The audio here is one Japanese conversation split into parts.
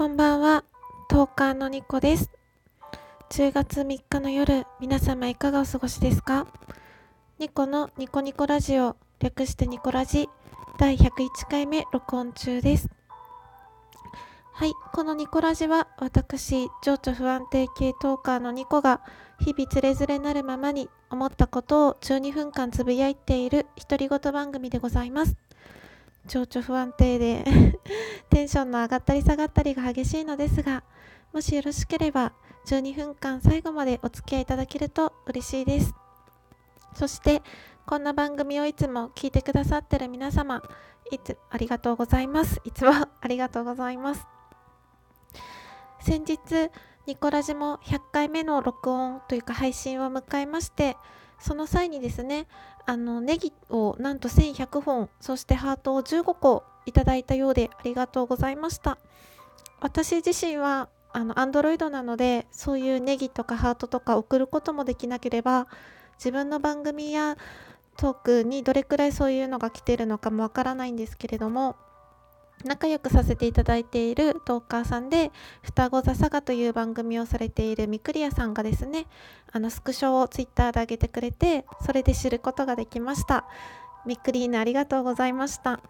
こんばんは、トーカーのニコです。10月3日の夜、皆様いかがお過ごしですか？ニコのニコニコラジオ、略してニコラジ、第101回目録音中です。はい、このニコラジは私、情緒不安定系トーカーのニコが日々つれづれなるままに思ったことを12分間つぶやいている独り言番組でございます。情緒不安定で テンションの上がったり下がったりが激しいのですがもしよろしければ12分間最後までお付き合いいただけると嬉しいです。そしてこんな番組をいつも聞いてくださってる皆様いつありがとうございます。いつも ありがとうございます。先日ニコラジも100回目の録音というか配信を迎えましてその際にですねあのネギをなんと1100本そしてハートを15個いただいたようでありがとうございました。私自身はあの Android なのでそういうネギとかハートとか送ることもできなければ自分の番組やトークにどれくらいそういうのが来てるのかもわからないんですけれども仲良くさせていただいているトーカーさんで双子座サガという番組をされているミクリアさんがですねあのスクショをツイッターで上げてくれてそれで知ることができました。ミクリーナありがとうございました。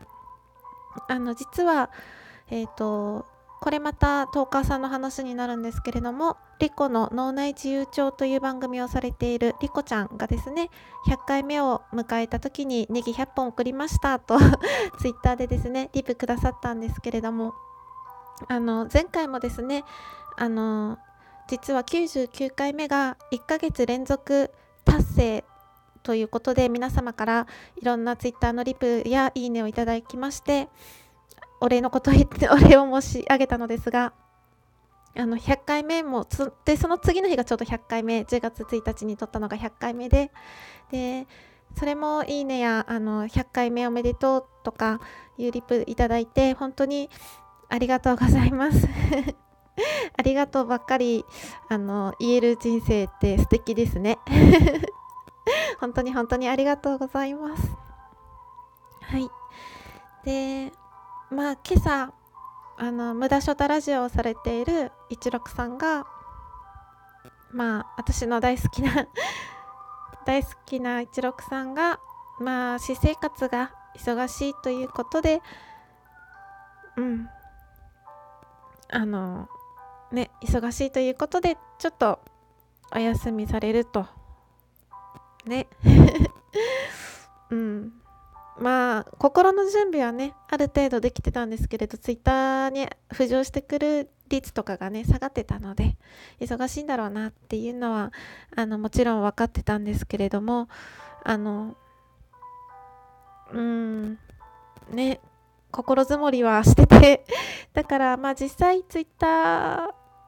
あの実はえっ、ー、とこれまたトーカーさんの話になるんですけれどもリコの脳内自由帳という番組をされているリコちゃんがですね100回目を迎えた時にネギ100本送りましたと ツイッターでですねリプくださったんですけれどもあの前回もですねあの実は99回目が1ヶ月連続達成ということで皆様からいろんなツイッターのリプやいいねをいただきましてお礼のことを言って お礼を申し上げたのですがあの100回目もでその次の日がちょうど100回目10月1日に撮ったのが100回目ででそれもいいねやあの100回目おめでとうとかいうリプいただいて本当にありがとうございます。ありがとうばっかりあの言える人生って素敵ですね。本当に本当にありがとうございます。はい。でまあ今朝あの無駄ショタラジオをされている一六さんがまあ私の大好きな 大好きな一六さんがまあ私生活が忙しいということでうん。あのね忙しいということでちょっとお休みされると。ね。うん。まあ心の準備はねある程度できてたんですけれどツイッターに浮上してくる率とかがね下がってたので忙しいんだろうなっていうのはあのもちろん分かってたんですけれどもあのうんね心づもりはしてて だからまあ実際ツイッタ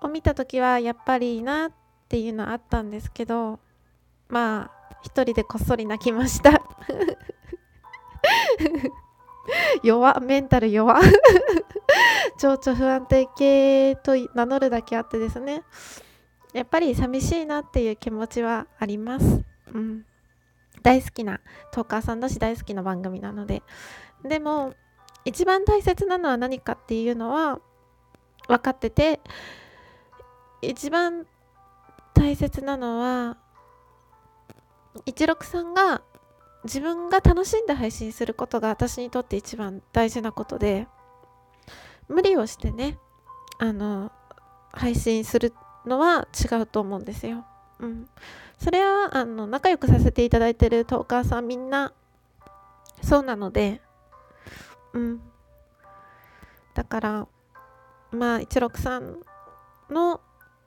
ーを見た時はやっぱりいいなっていうのはあったんですけどまあ一人でこっそり泣きました。弱メンタル弱。情緒不安定系と名乗るだけあってですね。やっぱり寂しいなっていう気持ちはあります、うん、大好きなトーカーさんだし大好きな番組なので。でも一番大切なのは何かっていうのは分かってて一番大切なのは一六さんが自分が楽しんで配信することが私にとって一番大事なことで無理をしてねあの配信するのは違うと思うんですよ。うん、それはあの仲良くさせていただいてるトーカーさんみんなそうなので、うん、だからまあ16さんの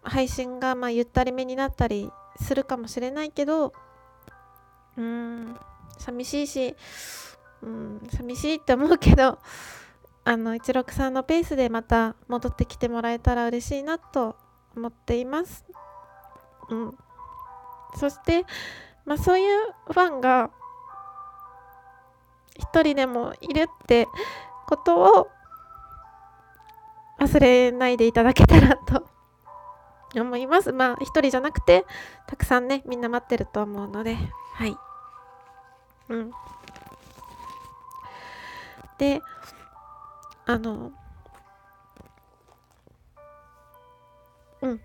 配信がまあゆったりめになったりするかもしれないけどうん。寂しいし、うん、寂しいって思うけど あの16さんのペースでまた戻ってきてもらえたら嬉しいなと思っています。うん、そして、まあ、そういうファンが一人でもいるってことを忘れないでいただけたらと思います。まあ一人じゃなくてたくさんねみんな待ってると思うのではい。うん。で、あの、うん。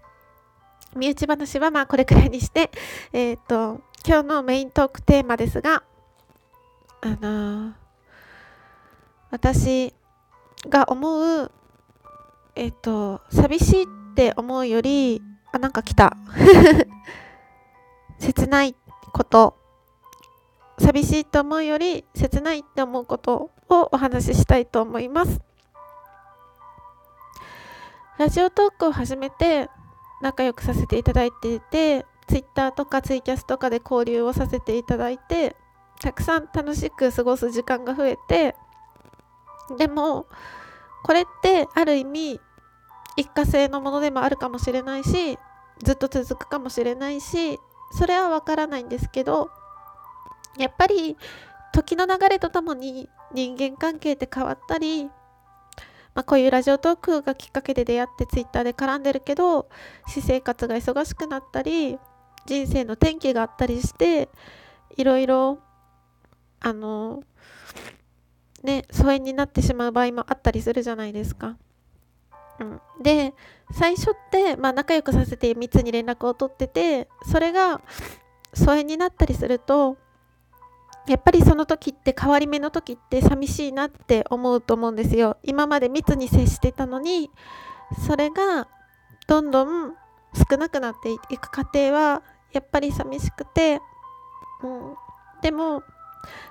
身内話はまあこれくらいにして えっ、と今日のメイントークテーマですがあのー、私が思うえっ、と寂しいって思うよりあなんか来た。切ないこと。寂しいと思うより切ないって思うことをお話ししたいと思います。ラジオトークを始めて仲良くさせていただいていて Twitter とかツイキャスとかで交流をさせていただいてたくさん楽しく過ごす時間が増えてでもこれってある意味一過性のものでもあるかもしれないしずっと続くかもしれないしそれはわからないんですけどやっぱり時の流れとともに人間関係って変わったり、まあ、こういうラジオトークがきっかけで出会ってツイッターで絡んでるけど私生活が忙しくなったり人生の転機があったりしていろいろあのね疎遠になってしまう場合もあったりするじゃないですか。うん、で最初って、まあ、仲良くさせて密に連絡を取っててそれが疎遠になったりするとやっぱりその時って変わり目の時って寂しいなって思うと思うんですよ今まで密に接してたのにそれがどんどん少なくなっていく過程はやっぱり寂しくて、うん、でも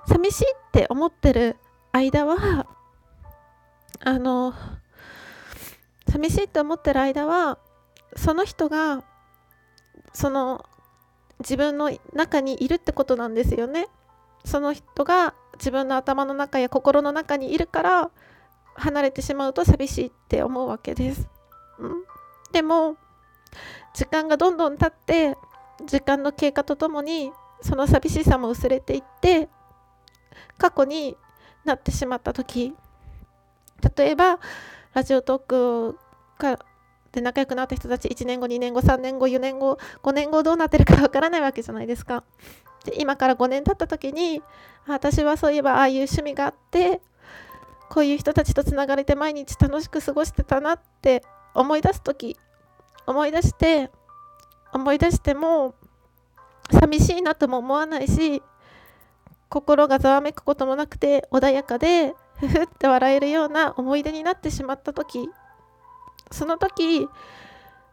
寂しいって思ってる間はあの寂しいと思ってる間はその人がその自分の中にいるってことなんですよね。その人が自分の頭の中や心の中にいるから離れてしまうと寂しいって思うわけです。うん、でも時間がどんどん経って時間の経過とともにその寂しさも薄れていって過去になってしまった時例えばラジオトークかで仲良くなった人たち1年後2年後3年後4年後5年後どうなってるかわからないわけじゃないですか。で今から5年経った時に私はそういえばああいう趣味があってこういう人たちとつながれて毎日楽しく過ごしてたなって思い出す時思い出して思い出しても寂しいなとも思わないし心がざわめくこともなくて穏やかでふふって笑えるような思い出になってしまった時その時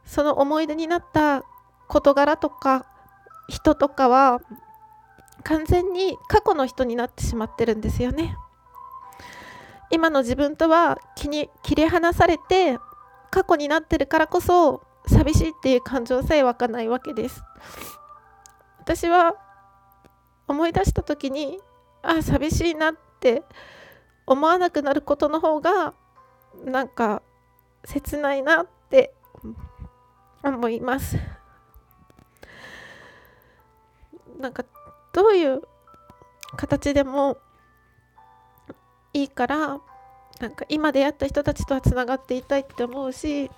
その思い出になった事柄とか人とかは完全に過去の人になってしまってるんですよね。今の自分とは気に切り離されて過去になってるからこそ寂しいっていう感情さえ湧かないわけです。私は思い出した時にあ寂しいなって思わなくなることの方がなんか切ないなって思います。なんかどういう形でもいいからなんか今出会った人たちとはつながっていたいって思うし、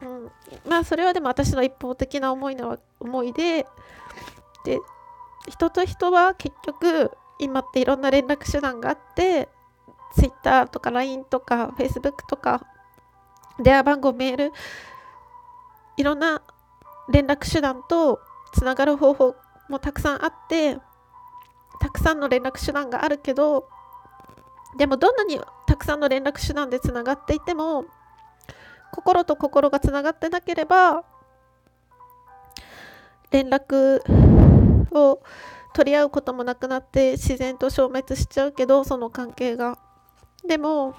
うん、まあそれはでも私の一方的な思いの思いでで人と人は結局今っていろんな連絡手段があって Twitter とか LINE とか Facebook とか電話番号メールいろんな連絡手段とつながる方法もたくさんあってたくさんの連絡手段があるけどでもどんなにたくさんの連絡手段でつながっていても心と心がつながってなければ連絡を取り合うこともなくなって自然と消滅しちゃうけどその関係が。でも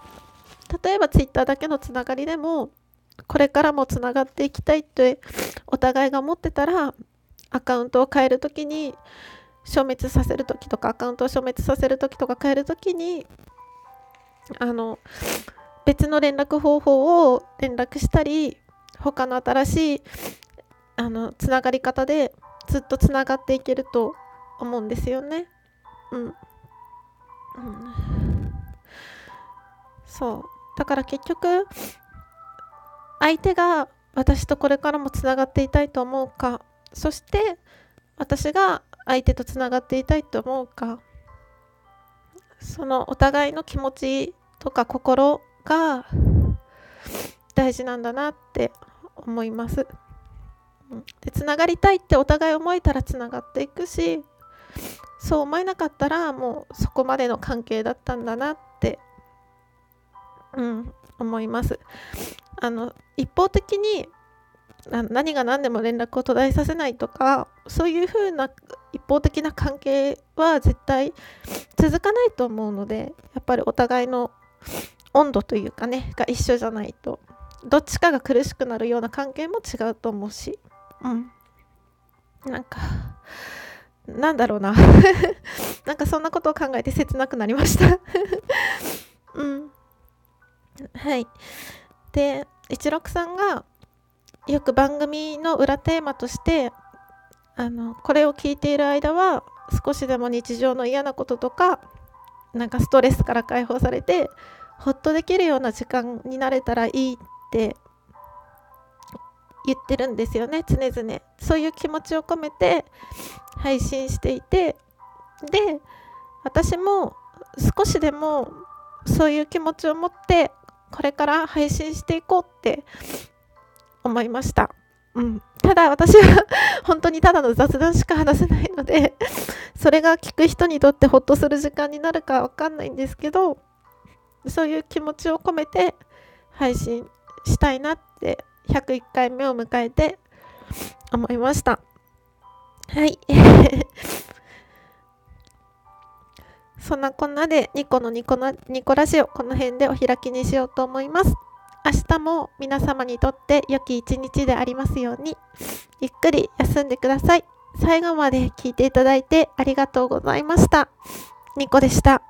例えば Twitter だけのつながりでもこれからもつながっていきたいってお互いが思ってたらアカウントを変えるときに消滅させるときとかアカウントを消滅させるときとか変えるときにあの別の連絡方法を連絡したり他の新しいあのつながり方でずっとつながっていけると思うんですよね。うん、うん、そう。だから結局相手が私とこれからもつながっていたいと思うかそして私が相手とつながっていたいと思うかそのお互いの気持ちとか心が大事なんだなって思います。でつながりたいってお互い思えたらつながっていくしそう思えなかったらもうそこまでの関係だったんだなって、うん、思います。あの一方的に何が何でも連絡を途絶えさせないとかそういう風な一方的な関係は絶対続かないと思うのでやっぱりお互いの温度というかねが一緒じゃないとどっちかが苦しくなるような関係も違うと思うしうん。なんかなんだろうな。なんかそんなことを考えて切なくなりました。うん。はい。で一六さんがよく番組の裏テーマとしてあのこれを聞いている間は少しでも日常の嫌なこととかなんかストレスから解放されてほっとできるような時間になれたらいいって言ってるんですよね常々。そういう気持ちを込めて配信していてで私も少しでもそういう気持ちを持ってこれから配信していこうって思いました。うん、ただ私は 本当にただの雑談しか話せないので それが聞く人にとってほっとする時間になるかわかんないんですけどそういう気持ちを込めて配信したいなって101回目を迎えて思いました。はい。そんなこんなでニコのニコのニコラジオこの辺でお開きにしようと思います。明日も皆様にとって良き一日でありますように、ゆっくり休んでください。最後まで聞いていただいてありがとうございました。ニコでした。